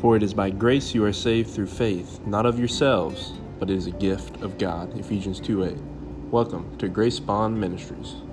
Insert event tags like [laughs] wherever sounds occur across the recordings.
For it is by grace you are saved through faith, not of yourselves, but it is a gift of God. Ephesians 2 8. Welcome to Grace Bond Ministries.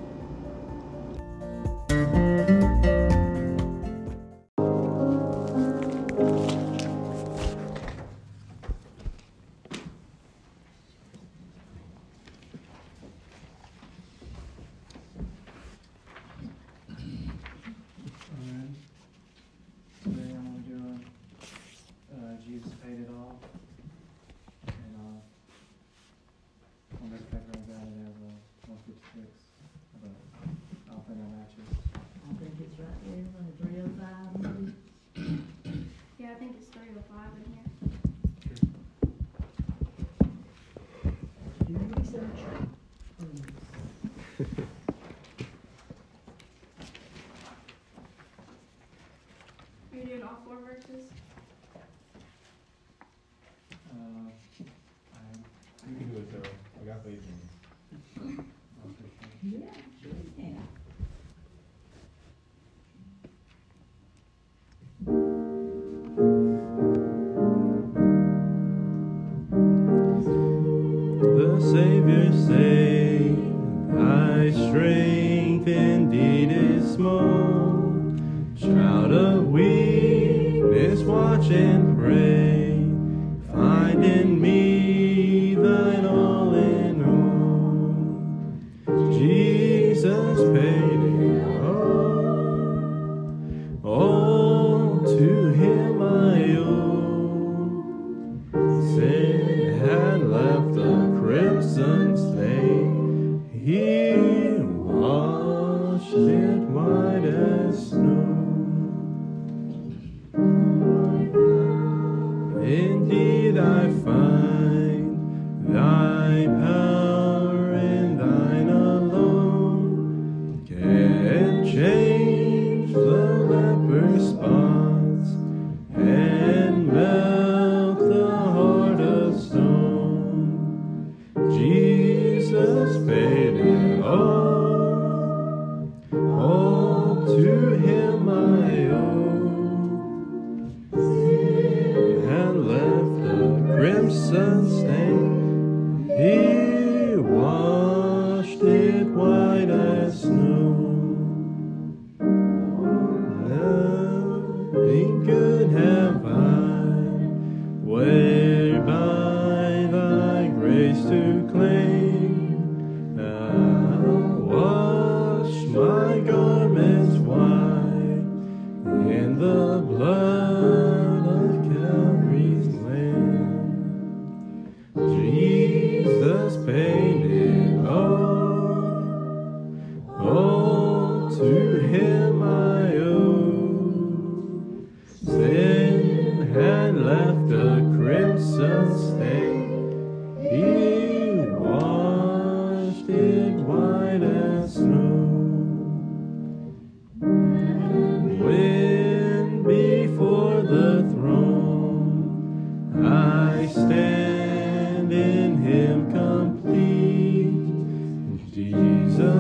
know.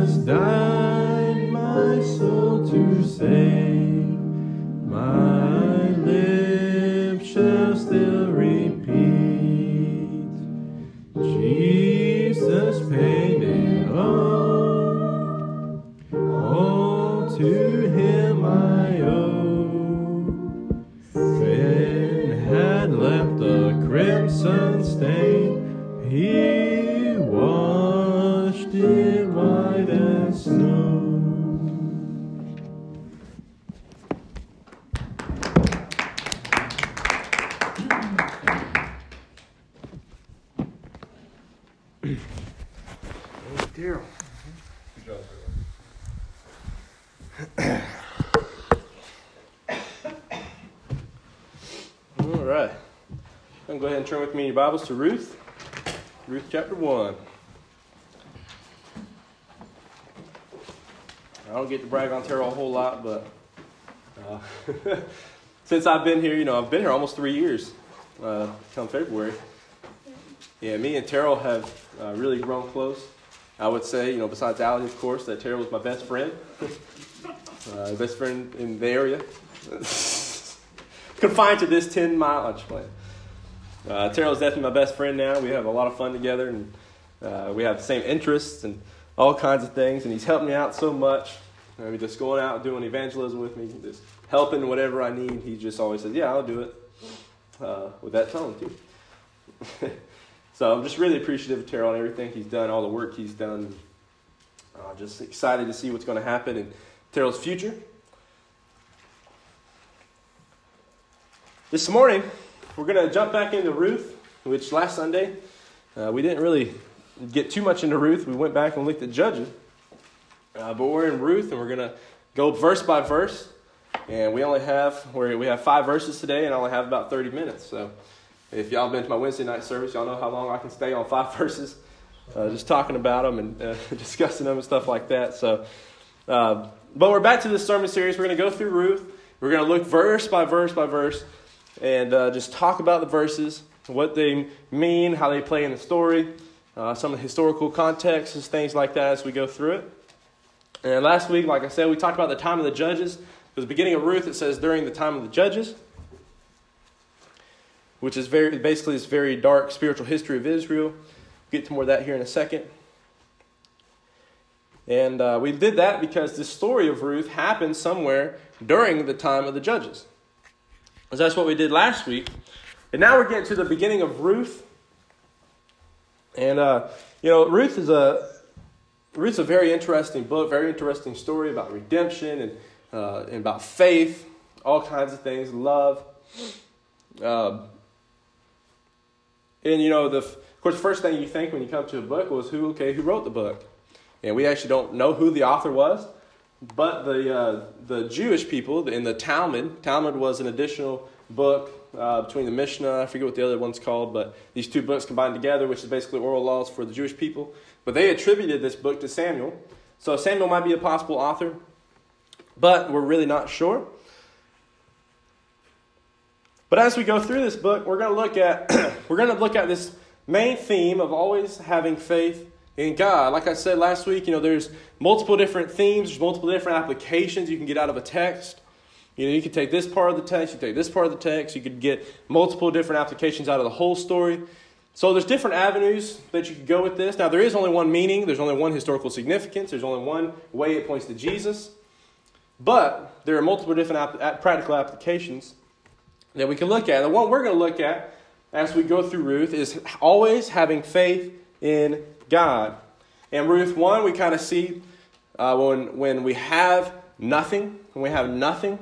Jesus died my soul to save my Bibles to Ruth, Ruth chapter 1. I don't get to brag on Terrell a whole lot, but uh, [laughs] since I've been here, you know, I've been here almost three years uh, come February. Yeah, me and Terrell have uh, really grown close. I would say, you know, besides Allie, of course, that Terrell was my best friend, [laughs] uh, best friend in the area. [laughs] Confined to this 10 mile, I'm just playing. Uh, Terrell's definitely my best friend now. We have a lot of fun together, and uh, we have the same interests and all kinds of things. And he's helped me out so much. I mean, just going out doing evangelism with me, just helping whatever I need. He just always says, "Yeah, I'll do it," uh, with that tone too. [laughs] so I'm just really appreciative of Terrell and everything he's done, all the work he's done. Uh, just excited to see what's going to happen in Terrell's future. This morning, we're going to jump back into Ruth, which last Sunday uh, we didn't really get too much into Ruth. We went back and looked at Judges. Uh, but we're in Ruth, and we're going to go verse by verse. And we only have we have five verses today, and I only have about 30 minutes. So if y'all been to my Wednesday night service, y'all know how long I can stay on five [laughs] verses, uh, just talking about them and uh, [laughs] discussing them and stuff like that. So, uh, but we're back to this sermon series. We're going to go through Ruth. We're going to look verse by verse by verse and uh, just talk about the verses, what they mean, how they play in the story, uh, some of the historical contexts, things like that as we go through it. And last week, like I said, we talked about the time of the judges. The beginning of Ruth, it says during the time of the judges, which is very basically this very dark spiritual history of Israel. We'll get to more of that here in a second. And uh, we did that because the story of Ruth happened somewhere during the time of the judges. Because that's what we did last week. And now we're getting to the beginning of Ruth. And, uh, you know, Ruth is a. Ruth's a very interesting book, very interesting story about redemption and, uh, and about faith, all kinds of things, love. Um, and you know, the of course, the first thing you think when you come to a book was who, okay, who wrote the book? And we actually don't know who the author was, but the uh, the Jewish people in the Talmud. Talmud was an additional book uh, between the Mishnah. I forget what the other one's called, but these two books combined together, which is basically oral laws for the Jewish people. But they attributed this book to Samuel, so Samuel might be a possible author, but we're really not sure. But as we go through this book, we're going to look at [clears throat] we're going to look at this main theme of always having faith in God. Like I said last week, you know, there's multiple different themes, there's multiple different applications you can get out of a text. You know, you can take this part of the text, you take this part of the text, you could get multiple different applications out of the whole story. So there's different avenues that you could go with this. Now there is only one meaning, there's only one historical significance, there's only one way it points to Jesus. But there are multiple different ap- practical applications that we can look at. The one we're going to look at as we go through Ruth is always having faith in God. In Ruth 1, we kind of see uh, when, when we have nothing, when we have nothing,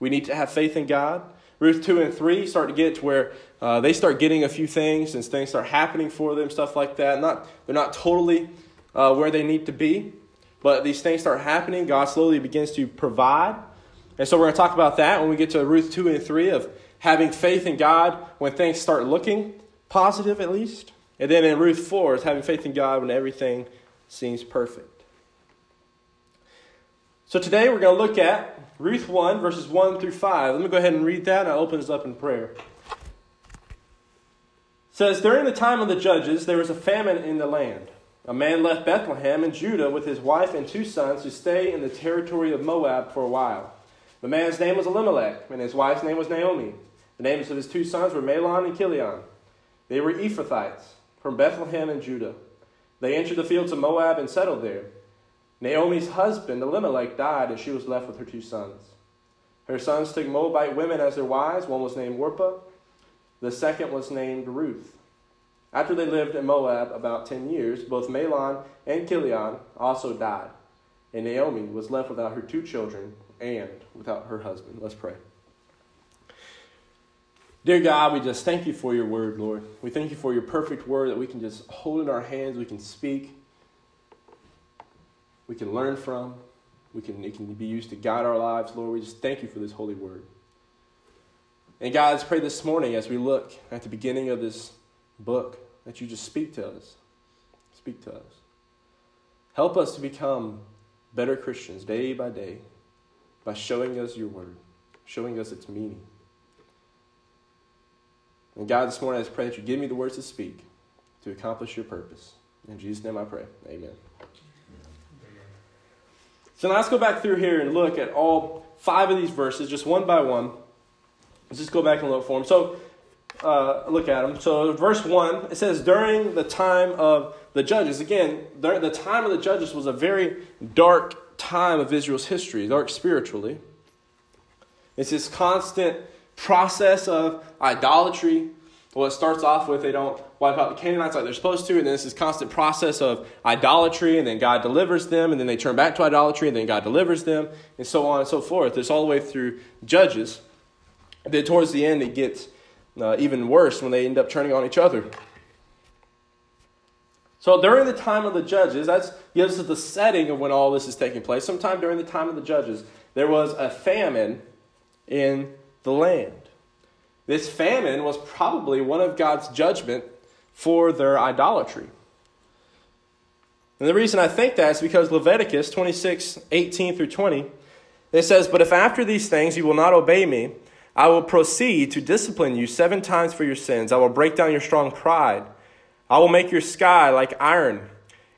we need to have faith in God. Ruth 2 and 3 start to get to where uh, they start getting a few things and things start happening for them, stuff like that. Not, they're not totally uh, where they need to be, but these things start happening. God slowly begins to provide. And so we're going to talk about that when we get to Ruth 2 and 3 of having faith in God when things start looking positive, at least. And then in Ruth 4 is having faith in God when everything seems perfect. So today we're going to look at Ruth 1, verses 1 through 5. Let me go ahead and read that, and I'll open this up in prayer. It says, During the time of the judges, there was a famine in the land. A man left Bethlehem in Judah with his wife and two sons to stay in the territory of Moab for a while. The man's name was Elimelech, and his wife's name was Naomi. The names of his two sons were Mahlon and Chilion. They were Ephrathites from Bethlehem in Judah. They entered the fields of Moab and settled there. Naomi's husband, Elimelech, died, and she was left with her two sons. Her sons took Moabite women as their wives. One was named Orpah, the second was named Ruth. After they lived in Moab about ten years, both Mahlon and Chilion also died, and Naomi was left without her two children and without her husband. Let's pray. Dear God, we just thank you for your word, Lord. We thank you for your perfect word that we can just hold in our hands, we can speak, we can learn from, we can, it can be used to guide our lives, Lord. We just thank you for this holy word. And God, let's pray this morning as we look at the beginning of this book that you just speak to us. Speak to us. Help us to become better Christians day by day by showing us your word, showing us its meaning. And God, this morning I just pray that you give me the words to speak to accomplish your purpose. In Jesus' name I pray. Amen. So now let's go back through here and look at all five of these verses, just one by one. Let's just go back and look for them. So, uh, look at them. So, verse 1, it says, During the time of the judges, again, the time of the judges was a very dark time of Israel's history, dark spiritually. It's this constant process of idolatry. Well, it starts off with they don't wipe out the Canaanites like they're supposed to, and then it's this constant process of idolatry, and then God delivers them, and then they turn back to idolatry, and then God delivers them, and so on and so forth. It's all the way through Judges. Then towards the end, it gets uh, even worse when they end up turning on each other. So during the time of the judges, that gives us the setting of when all this is taking place. Sometime during the time of the judges, there was a famine in the land. This famine was probably one of God's judgment for their idolatry. And the reason I think that is because Leviticus 26, 18 through 20, it says, But if after these things you will not obey me, I will proceed to discipline you seven times for your sins. I will break down your strong pride. I will make your sky like iron,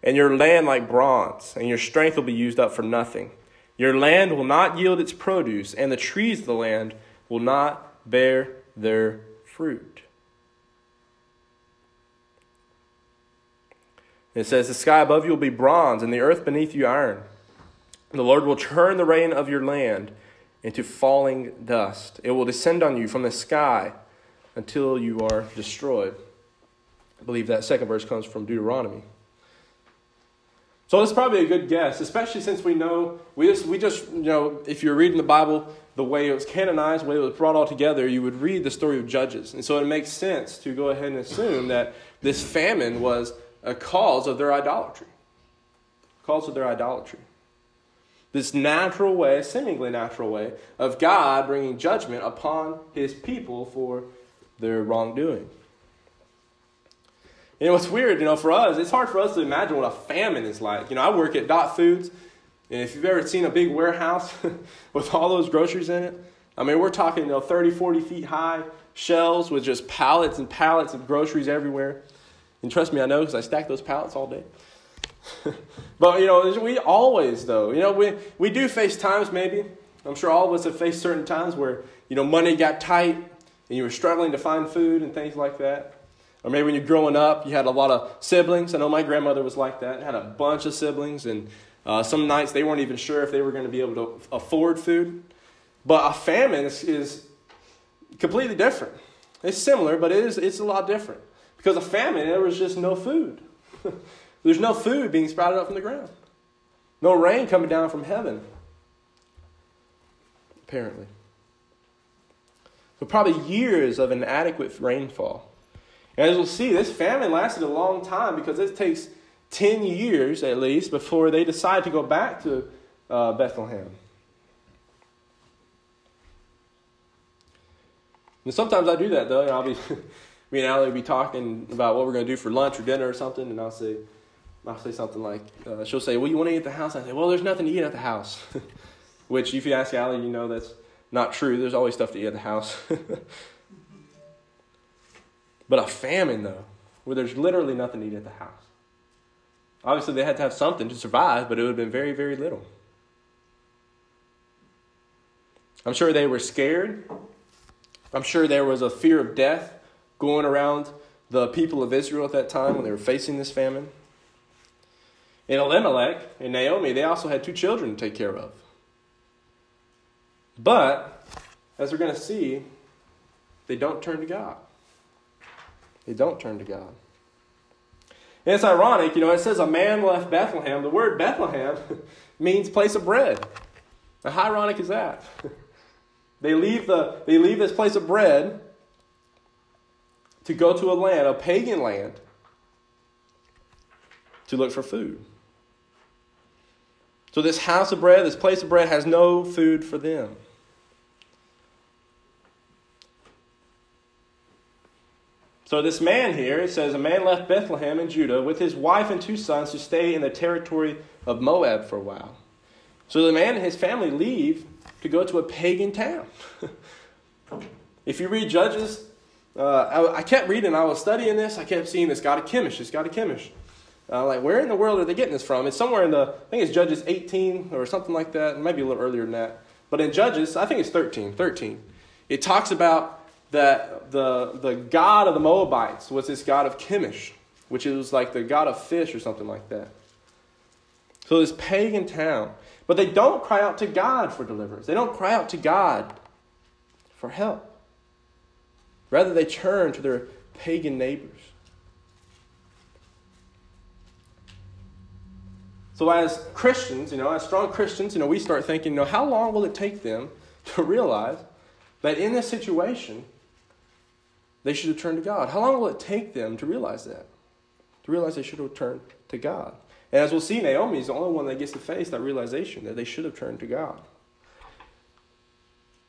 and your land like bronze, and your strength will be used up for nothing. Your land will not yield its produce, and the trees of the land will not bear their fruit. It says, The sky above you will be bronze, and the earth beneath you iron. The Lord will turn the rain of your land into falling dust. It will descend on you from the sky until you are destroyed. I believe that second verse comes from Deuteronomy. So that's probably a good guess, especially since we know we just we just you know if you're reading the Bible the way it was canonized, the way it was brought all together, you would read the story of Judges, and so it makes sense to go ahead and assume that this famine was a cause of their idolatry, cause of their idolatry. This natural way, seemingly natural way, of God bringing judgment upon His people for their wrongdoing. You know, what's weird, you know, for us, it's hard for us to imagine what a famine is like. You know, I work at Dot Foods, and if you've ever seen a big warehouse [laughs] with all those groceries in it, I mean, we're talking, you know, 30, 40 feet high shelves with just pallets and pallets of groceries everywhere. And trust me, I know because I stack those pallets all day. [laughs] but, you know, we always, though, you know, we, we do face times maybe. I'm sure all of us have faced certain times where, you know, money got tight and you were struggling to find food and things like that. Or maybe when you're growing up, you had a lot of siblings. I know my grandmother was like that, had a bunch of siblings, and uh, some nights they weren't even sure if they were going to be able to afford food. But a famine is, is completely different. It's similar, but it is, it's a lot different. Because a famine, there was just no food. [laughs] There's no food being sprouted up from the ground, no rain coming down from heaven, apparently. So, probably years of inadequate rainfall. And as we'll see, this famine lasted a long time because it takes 10 years at least before they decide to go back to uh, Bethlehem. And sometimes I do that though. and I'll be, [laughs] me and Allie will be talking about what we're going to do for lunch or dinner or something, and I'll say, I'll say something like, uh, she'll say, "Well, you want to eat at the house?" I say, "Well, there's nothing to eat at the house." [laughs] Which, if you ask Allie, you know that's not true. There's always stuff to eat at the house. [laughs] But a famine, though, where there's literally nothing to eat at the house. Obviously, they had to have something to survive, but it would have been very, very little. I'm sure they were scared. I'm sure there was a fear of death going around the people of Israel at that time when they were facing this famine. And Elimelech and Naomi, they also had two children to take care of. But, as we're going to see, they don't turn to God. They don't turn to God. It's ironic, you know, it says a man left Bethlehem. The word Bethlehem [laughs] means place of bread. Now, how ironic is that? [laughs] they, leave the, they leave this place of bread to go to a land, a pagan land, to look for food. So, this house of bread, this place of bread, has no food for them. So, this man here, it says, a man left Bethlehem in Judah with his wife and two sons to stay in the territory of Moab for a while. So, the man and his family leave to go to a pagan town. [laughs] if you read Judges, uh, I, I, kept reading, I was studying this, I kept seeing this God of Chemish, this God of Chemish. Uh, like, where in the world are they getting this from? It's somewhere in the, I think it's Judges 18 or something like that, maybe a little earlier than that. But in Judges, I think it's 13, 13. it talks about that the, the god of the Moabites was this god of Chemish, which is like the god of fish or something like that. So this pagan town. But they don't cry out to God for deliverance. They don't cry out to God for help. Rather, they turn to their pagan neighbors. So, as Christians, you know, as strong Christians, you know, we start thinking, you know, how long will it take them to realize that in this situation, they should have turned to God? How long will it take them to realize that? To realize they should have turned to God. And as we'll see, Naomi is the only one that gets to face that realization that they should have turned to God.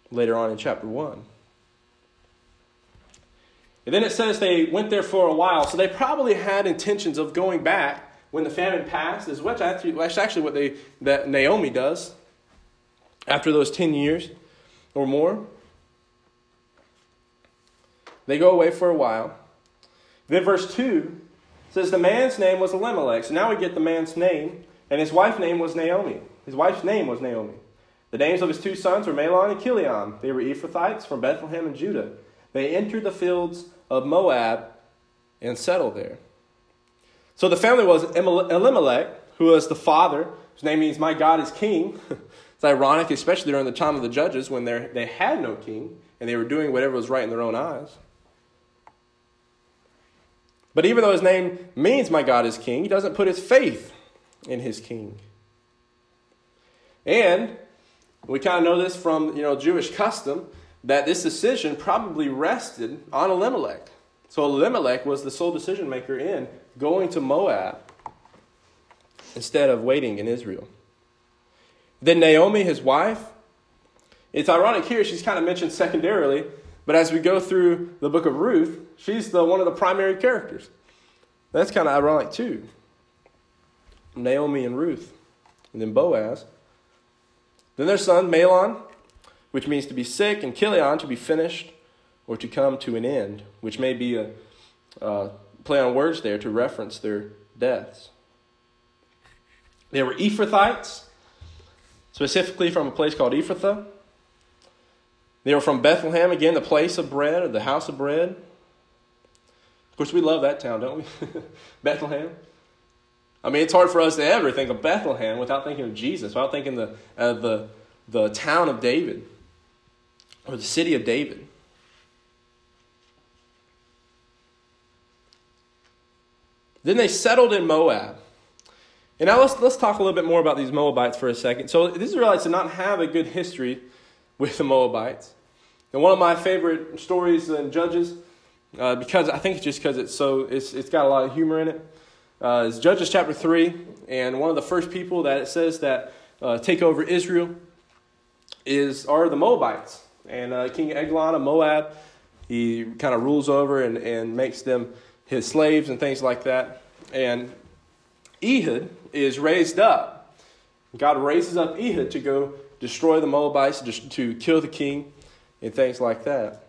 Later on in chapter 1. And then it says they went there for a while, so they probably had intentions of going back when the famine passed, is what that's actually what they, that Naomi does after those 10 years or more. They go away for a while. Then verse 2 says the man's name was Elimelech. So now we get the man's name, and his wife's name was Naomi. His wife's name was Naomi. The names of his two sons were Mahlon and Chilion. They were Ephrathites from Bethlehem and Judah. They entered the fields of Moab and settled there. So the family was Elimelech, who was the father, whose name means my God is king. [laughs] it's ironic, especially during the time of the judges when they had no king and they were doing whatever was right in their own eyes. But even though his name means my God is king, he doesn't put his faith in his king. And we kind of know this from you know Jewish custom that this decision probably rested on Elimelech. So Elimelech was the sole decision maker in going to Moab instead of waiting in Israel. Then Naomi, his wife, it's ironic here, she's kind of mentioned secondarily, but as we go through the book of Ruth, she's the, one of the primary characters. That's kind of ironic too. Naomi and Ruth, and then Boaz. Then their son, Mahlon, which means to be sick, and Chilion, to be finished or to come to an end, which may be a, a play on words there to reference their deaths. They were Ephrathites, specifically from a place called Ephrathah. They were from Bethlehem, again, the place of bread, or the house of bread. Of course, we love that town, don't we? [laughs] Bethlehem. I mean, it's hard for us to ever think of Bethlehem without thinking of Jesus, without thinking the, uh, the, the town of David or the city of David. Then they settled in Moab. And now let's, let's talk a little bit more about these Moabites for a second. So, the Israelites did not have a good history with the Moabites. And one of my favorite stories in Judges, uh, because I think it's just because it's so, it's, it's got a lot of humor in it, uh, is Judges chapter 3. And one of the first people that it says that uh, take over Israel is are the Moabites. And uh, King Eglon of Moab, he kind of rules over and, and makes them his slaves and things like that. And Ehud is raised up. God raises up Ehud to go destroy the Moabites, to kill the king, and things like that.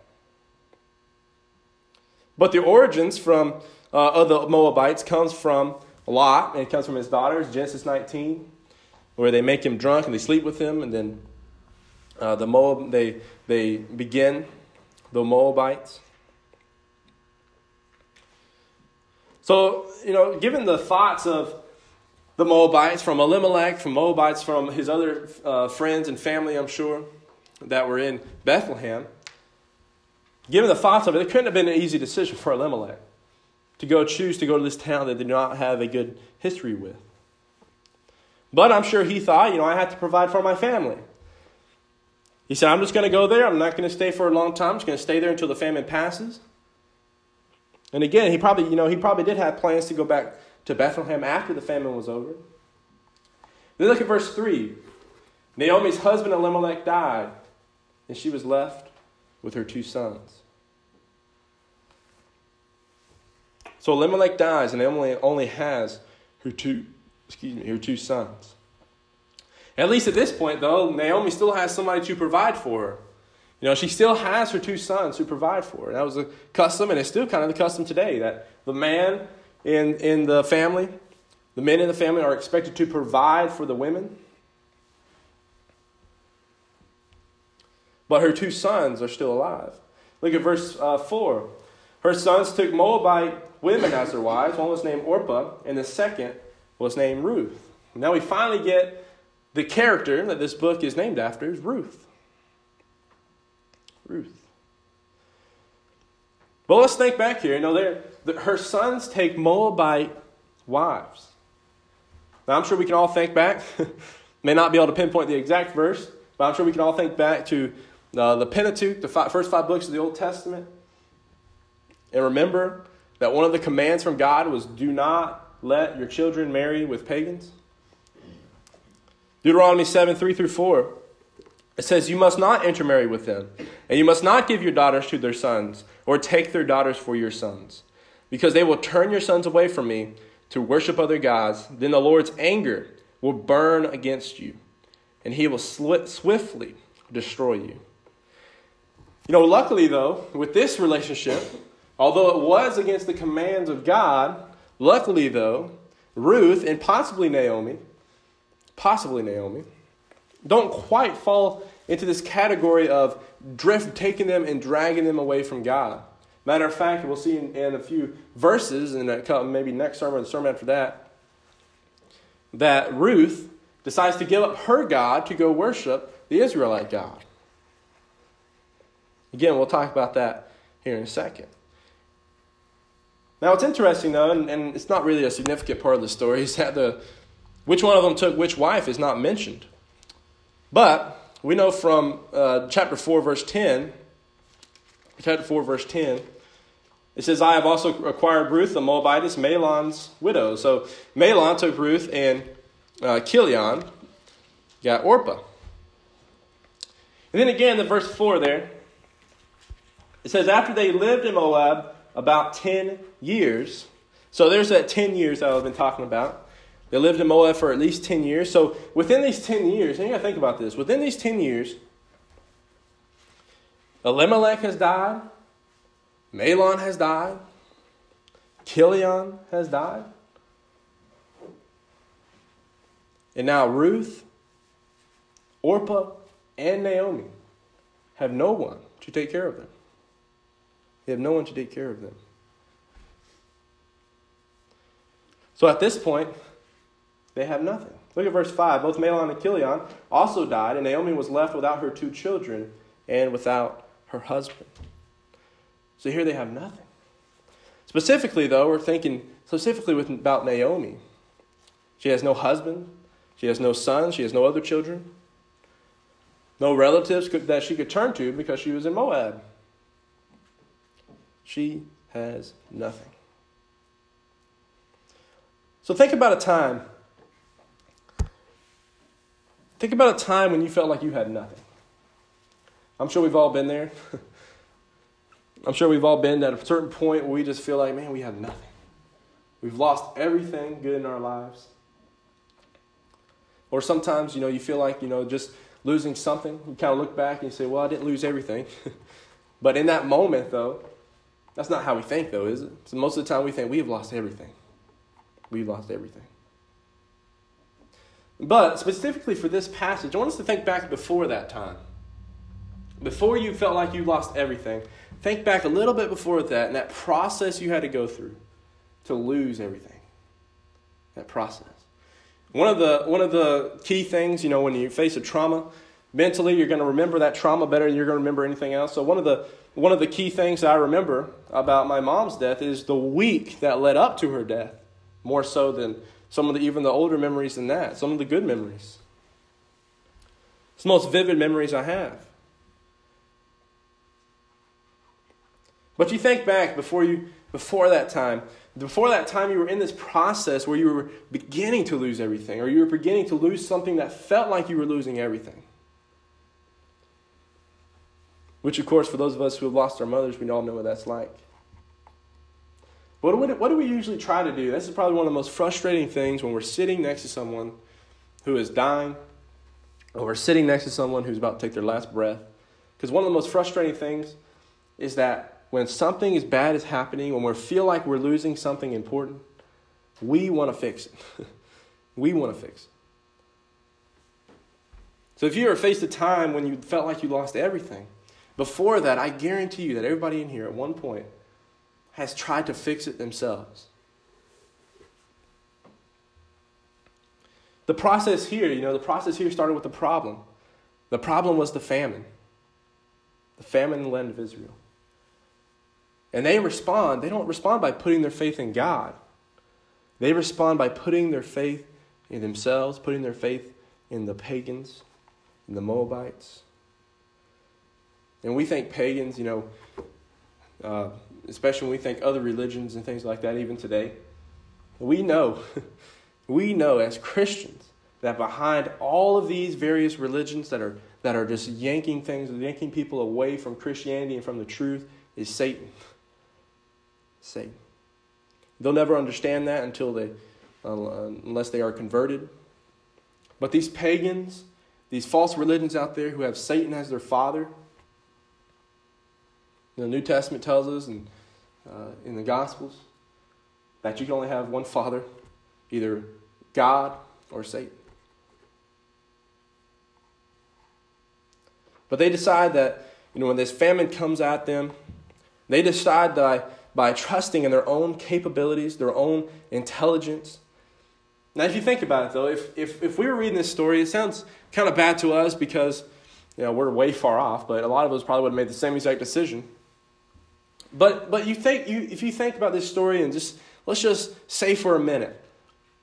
But the origins from uh, of the Moabites comes from Lot, and it comes from his daughters, Genesis 19, where they make him drunk and they sleep with him, and then uh, the Moab they they begin the Moabites. So, you know, given the thoughts of the Moabites, from Elimelech, from Moabites, from his other uh, friends and family, I'm sure, that were in Bethlehem, given the thoughts of it, it couldn't have been an easy decision for Elimelech to go choose to go to this town that they did not have a good history with. But I'm sure he thought, you know, I have to provide for my family. He said, I'm just going to go there. I'm not going to stay for a long time. I'm just going to stay there until the famine passes. And again, he probably, you know, he probably did have plans to go back to Bethlehem after the famine was over. Then look at verse 3. Naomi's husband Elimelech died, and she was left with her two sons. So Elimelech dies, and Naomi only has her two, excuse me, her two sons. At least at this point, though, Naomi still has somebody to provide for her. You know, she still has her two sons to provide for her. That was a custom, and it's still kind of the custom today that the man in, in the family, the men in the family are expected to provide for the women. but her two sons are still alive. Look at verse uh, 4. Her sons took Moabite women as their wives. One was named Orpah, and the second was named Ruth. Now we finally get the character that this book is named after is Ruth. Ruth. But let's think back here. You know, her sons take Moabite wives. Now, I'm sure we can all think back. [laughs] May not be able to pinpoint the exact verse, but I'm sure we can all think back to uh, the Pentateuch, the five, first five books of the Old Testament. And remember that one of the commands from God was do not let your children marry with pagans. Deuteronomy 7 3 through 4. It says, You must not intermarry with them, and you must not give your daughters to their sons, or take their daughters for your sons, because they will turn your sons away from me to worship other gods. Then the Lord's anger will burn against you, and he will swiftly destroy you. You know, luckily, though, with this relationship, although it was against the commands of God, luckily, though, Ruth and possibly Naomi, possibly Naomi, don't quite fall into this category of drift, taking them and dragging them away from God. Matter of fact, we'll see in, in a few verses, and maybe next sermon or the sermon after that, that Ruth decides to give up her God to go worship the Israelite God. Again, we'll talk about that here in a second. Now, it's interesting, though, and, and it's not really a significant part of the story, [laughs] is that the, which one of them took which wife is not mentioned. But we know from uh, chapter 4, verse 10, chapter 4, verse 10, it says, I have also acquired Ruth, the Moabitess, Mahlon's widow. So Mahlon took Ruth and uh, Chilion got Orpah. And then again, the verse 4 there, it says, After they lived in Moab about 10 years, so there's that 10 years that I've been talking about. They lived in Moab for at least 10 years. So within these 10 years, and you got to think about this, within these 10 years, Elimelech has died, Mahlon has died, Chilion has died, and now Ruth, Orpah, and Naomi have no one to take care of them. They have no one to take care of them. So at this point, they have nothing. Look at verse 5. Both Mahlon and Chilion also died, and Naomi was left without her two children and without her husband. So here they have nothing. Specifically, though, we're thinking specifically with, about Naomi. She has no husband, she has no sons, she has no other children, no relatives that she could turn to because she was in Moab. She has nothing. So think about a time Think about a time when you felt like you had nothing. I'm sure we've all been there. [laughs] I'm sure we've all been at a certain point where we just feel like, man, we have nothing. We've lost everything good in our lives. Or sometimes, you know, you feel like, you know, just losing something. You kind of look back and you say, well, I didn't lose everything. [laughs] but in that moment, though, that's not how we think, though, is it? So most of the time we think we have lost everything. We've lost everything. But specifically for this passage, I want us to think back before that time. Before you felt like you lost everything, think back a little bit before that and that process you had to go through to lose everything. That process. One of the one of the key things, you know, when you face a trauma, mentally you're going to remember that trauma better than you're going to remember anything else. So one of the one of the key things I remember about my mom's death is the week that led up to her death, more so than some of the even the older memories than that, some of the good memories. It's the most vivid memories I have. But you think back before you before that time, before that time you were in this process where you were beginning to lose everything, or you were beginning to lose something that felt like you were losing everything. Which, of course, for those of us who have lost our mothers, we all know what that's like. What, what, what do we usually try to do? This is probably one of the most frustrating things when we're sitting next to someone who is dying, or we're sitting next to someone who's about to take their last breath. Because one of the most frustrating things is that when something as bad is happening, when we feel like we're losing something important, we want to fix it. [laughs] we want to fix it. So if you ever faced a time when you felt like you lost everything, before that, I guarantee you that everybody in here at one point has tried to fix it themselves. The process here, you know, the process here started with the problem. The problem was the famine, the famine in the land of Israel. And they respond, they don't respond by putting their faith in God. They respond by putting their faith in themselves, putting their faith in the pagans, in the Moabites. And we think pagans, you know, uh, especially when we think other religions and things like that, even today, we know, [laughs] we know as Christians that behind all of these various religions that are, that are just yanking things, yanking people away from Christianity and from the truth, is Satan. [laughs] Satan. They'll never understand that until they, uh, unless they are converted. But these pagans, these false religions out there who have Satan as their father, the New Testament tells us, and uh, in the Gospels, that you can only have one father, either God or Satan. But they decide that, you know, when this famine comes at them, they decide that by trusting in their own capabilities, their own intelligence. Now, if you think about it, though, if, if, if we were reading this story, it sounds kind of bad to us because you know, we're way far off, but a lot of us probably would have made the same exact decision. But, but you think, you, if you think about this story and just, let's just say for a minute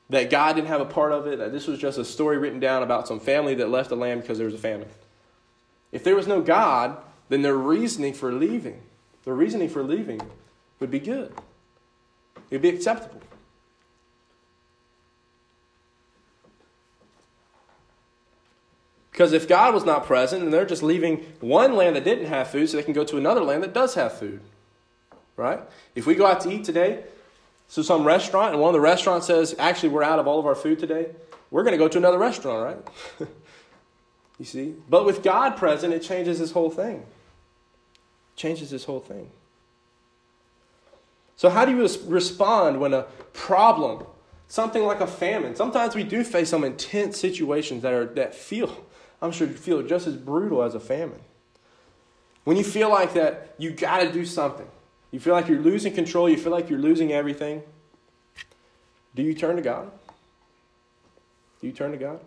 that God didn't have a part of it, that this was just a story written down about some family that left the land because there was a famine. If there was no God, then their reasoning for leaving, their reasoning for leaving would be good. It would be acceptable. Because if God was not present and they're just leaving one land that didn't have food so they can go to another land that does have food, right? If we go out to eat today, so some restaurant and one of the restaurants says, actually, we're out of all of our food today, we're going to go to another restaurant, right? [laughs] you see? But with God present, it changes this whole thing. changes this whole thing. So, how do you respond when a problem, something like a famine, sometimes we do face some intense situations that, are, that feel, I'm sure, feel just as brutal as a famine. When you feel like that, you got to do something. You feel like you're losing control, you feel like you're losing everything. Do you turn to God? Do you turn to God?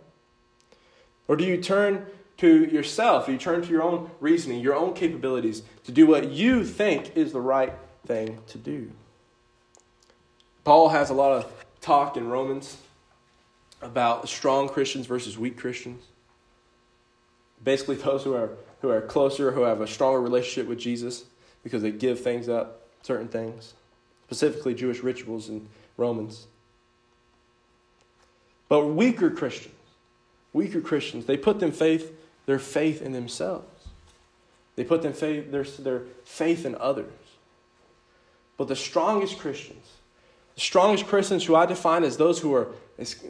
Or do you turn to yourself? Do you turn to your own reasoning, your own capabilities to do what you think is the right thing to do? Paul has a lot of talk in Romans about strong Christians versus weak Christians. Basically, those who are, who are closer, who have a stronger relationship with Jesus because they give things up, certain things, specifically Jewish rituals in Romans. But weaker Christians, weaker Christians, they put them faith, their faith in themselves. They put them faith, their, their faith in others. But the strongest Christians, the strongest Christians who I define as those who are,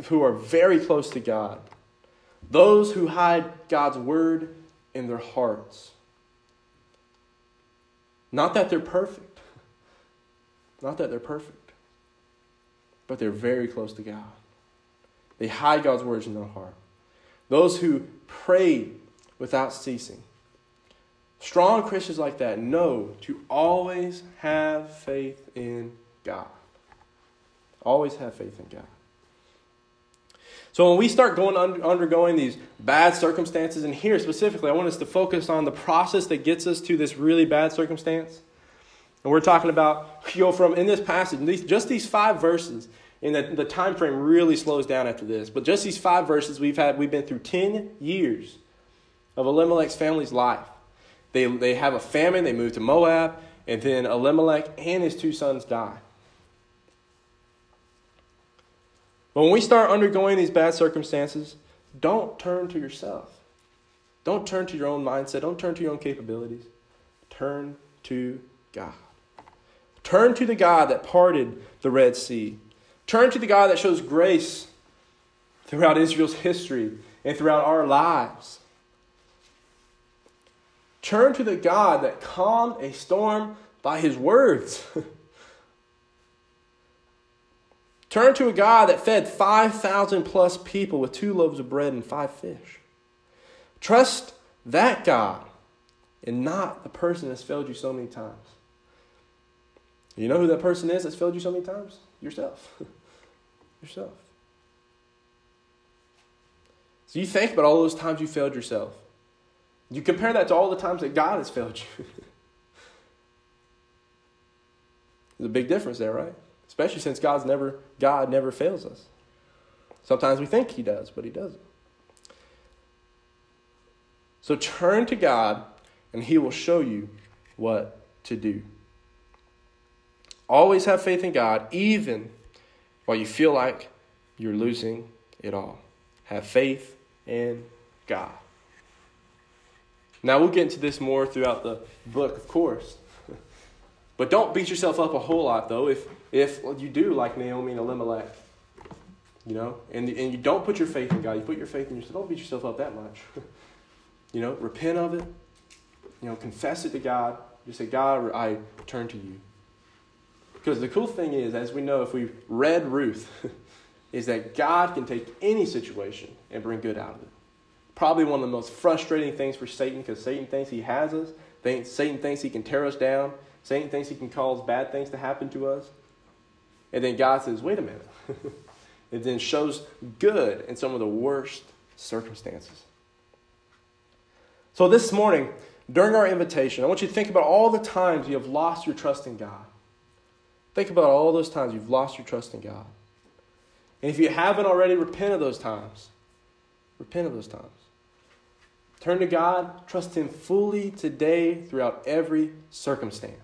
who are very close to God, those who hide God's word in their hearts. Not that they're perfect, not that they're perfect, but they're very close to God. They hide God's words in their heart. Those who pray without ceasing. Strong Christians like that know to always have faith in God. Always have faith in God. So when we start going undergoing these bad circumstances, and here specifically, I want us to focus on the process that gets us to this really bad circumstance. And we're talking about, you know, from in this passage, these, just these five verses, and the, the time frame really slows down after this. But just these five verses, we've had we've been through ten years of Elimelech's family's life. They they have a famine, they move to Moab, and then Elimelech and his two sons die. But when we start undergoing these bad circumstances, don't turn to yourself. Don't turn to your own mindset. Don't turn to your own capabilities. Turn to God. Turn to the God that parted the Red Sea. Turn to the God that shows grace throughout Israel's history and throughout our lives. Turn to the God that calmed a storm by his words. [laughs] Turn to a God that fed 5,000 plus people with two loaves of bread and five fish. Trust that God and not the person that's failed you so many times. You know who that person is that's failed you so many times? Yourself. [laughs] yourself. So you think about all those times you failed yourself. You compare that to all the times that God has failed you. [laughs] There's a big difference there, right? Especially since God's never God never fails us. Sometimes we think he does, but he doesn't. So turn to God and he will show you what to do. Always have faith in God, even while you feel like you're losing it all. Have faith in God. Now, we'll get into this more throughout the book, of course. But don't beat yourself up a whole lot, though, if, if you do like Naomi and Elimelech. You know, and, and you don't put your faith in God, you put your faith in yourself. Don't beat yourself up that much. [laughs] you know, repent of it. You know, confess it to God. Just say, God, I turn to you. Because the cool thing is, as we know, if we read Ruth, [laughs] is that God can take any situation and bring good out of it. Probably one of the most frustrating things for Satan because Satan thinks he has us. Satan thinks he can tear us down. Satan thinks he can cause bad things to happen to us. And then God says, wait a minute. [laughs] it then shows good in some of the worst circumstances. So this morning, during our invitation, I want you to think about all the times you have lost your trust in God. Think about all those times you've lost your trust in God. And if you haven't already, repent of those times. Repent of those times. Turn to God, trust Him fully today throughout every circumstance.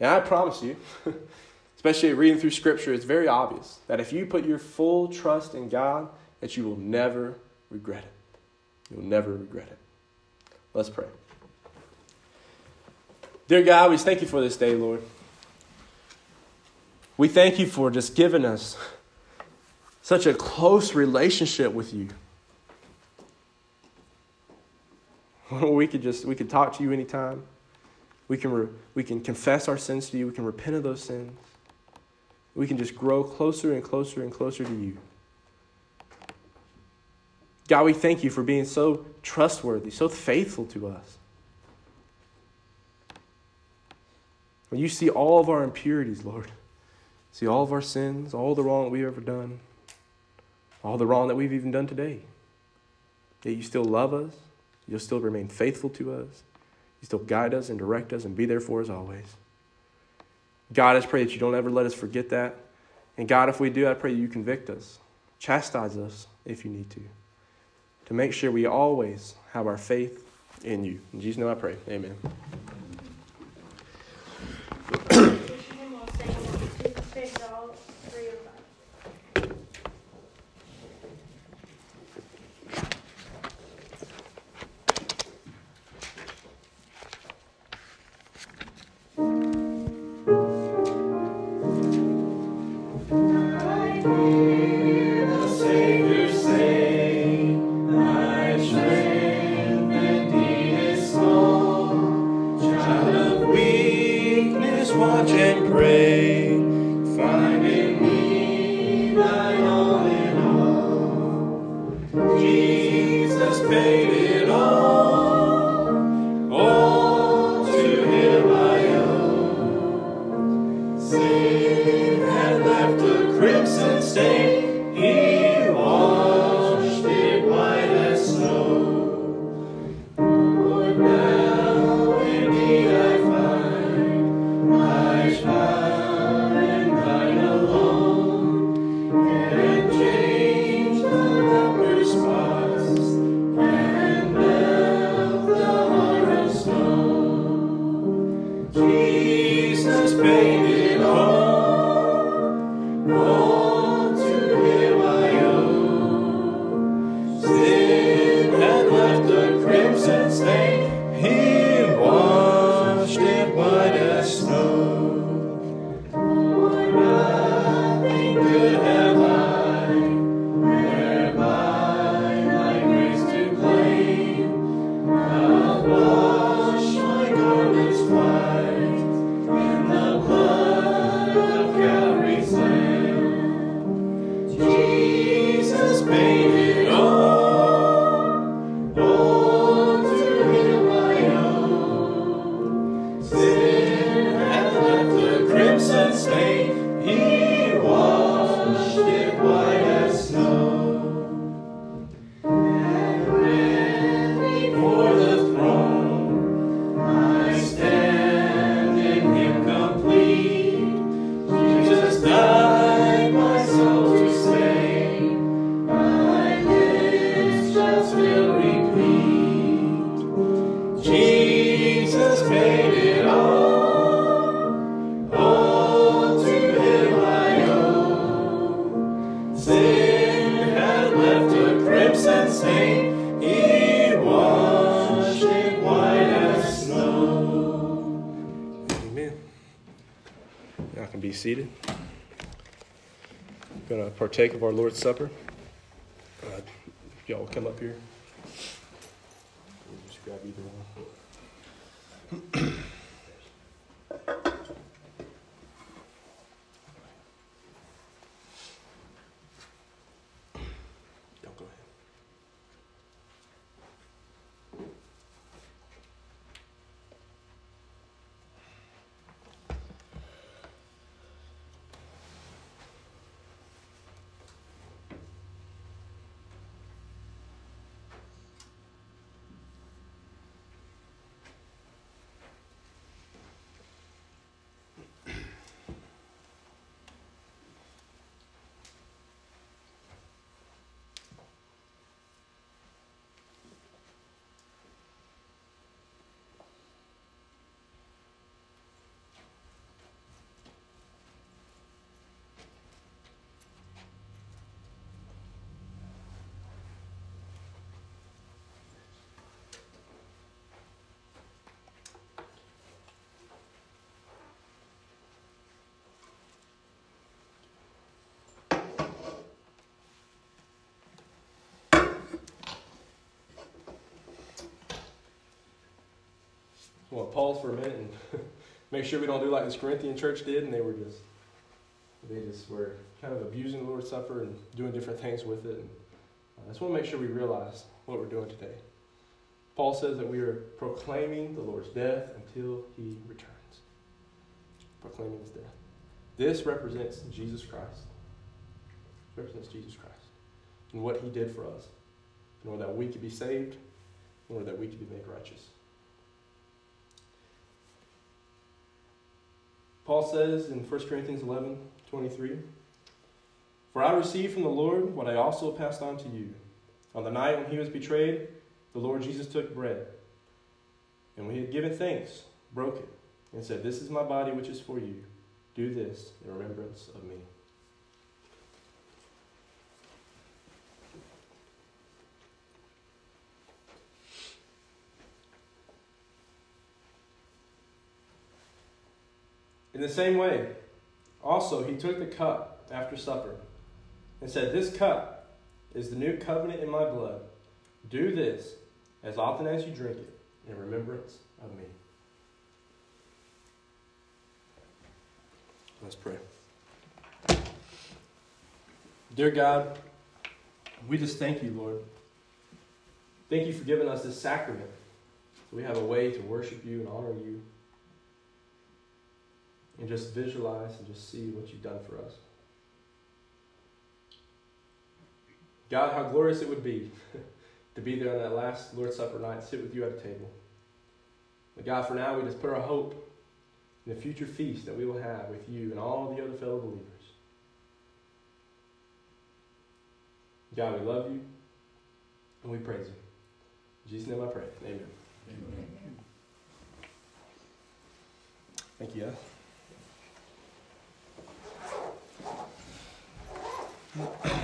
And I promise you, [laughs] especially reading through Scripture, it's very obvious that if you put your full trust in God, that you will never regret it. You'll never regret it. Let's pray. Dear God, we thank you for this day, Lord. We thank you for just giving us such a close relationship with you. [laughs] we could just we could talk to you anytime. We can re, we can confess our sins to you. We can repent of those sins. We can just grow closer and closer and closer to you. God, we thank you for being so trustworthy, so faithful to us. When you see all of our impurities, Lord, see all of our sins, all the wrong we've ever done, all the wrong that we've even done today, yet you still love us, you'll still remain faithful to us, you still guide us and direct us and be there for us always. God, I pray that you don't ever let us forget that. And God, if we do, I pray that you convict us, chastise us if you need to, to make sure we always have our faith in you. In Jesus' name I pray. Amen. watch seated. Going to partake of our Lord's Supper. Uh, y'all come up here. Just grab either one. Y'all go ahead. To pause for a minute and [laughs] make sure we don't do like this Corinthian church did, and they were just they just were kind of abusing the Lord's Supper and doing different things with it. And uh, I just want to make sure we realize what we're doing today. Paul says that we are proclaiming the Lord's death until He returns. Proclaiming His death. This represents Jesus Christ. This represents Jesus Christ and what He did for us, in order that we could be saved, in order that we could be made righteous. Paul says in 1 Corinthians 11 23, For I received from the Lord what I also passed on to you. On the night when he was betrayed, the Lord Jesus took bread. And when he had given thanks, broke it, and said, This is my body which is for you. Do this in remembrance of me. In the same way, also he took the cup after supper and said, This cup is the new covenant in my blood. Do this as often as you drink it in remembrance of me. Let's pray. Dear God, we just thank you, Lord. Thank you for giving us this sacrament so we have a way to worship you and honor you and just visualize and just see what you've done for us. God, how glorious it would be [laughs] to be there on that last Lord's Supper night, sit with you at a table. But God, for now, we just put our hope in the future feast that we will have with you and all the other fellow believers. God, we love you and we praise you. In Jesus' name I pray. Amen. Thank you. Yes. Well,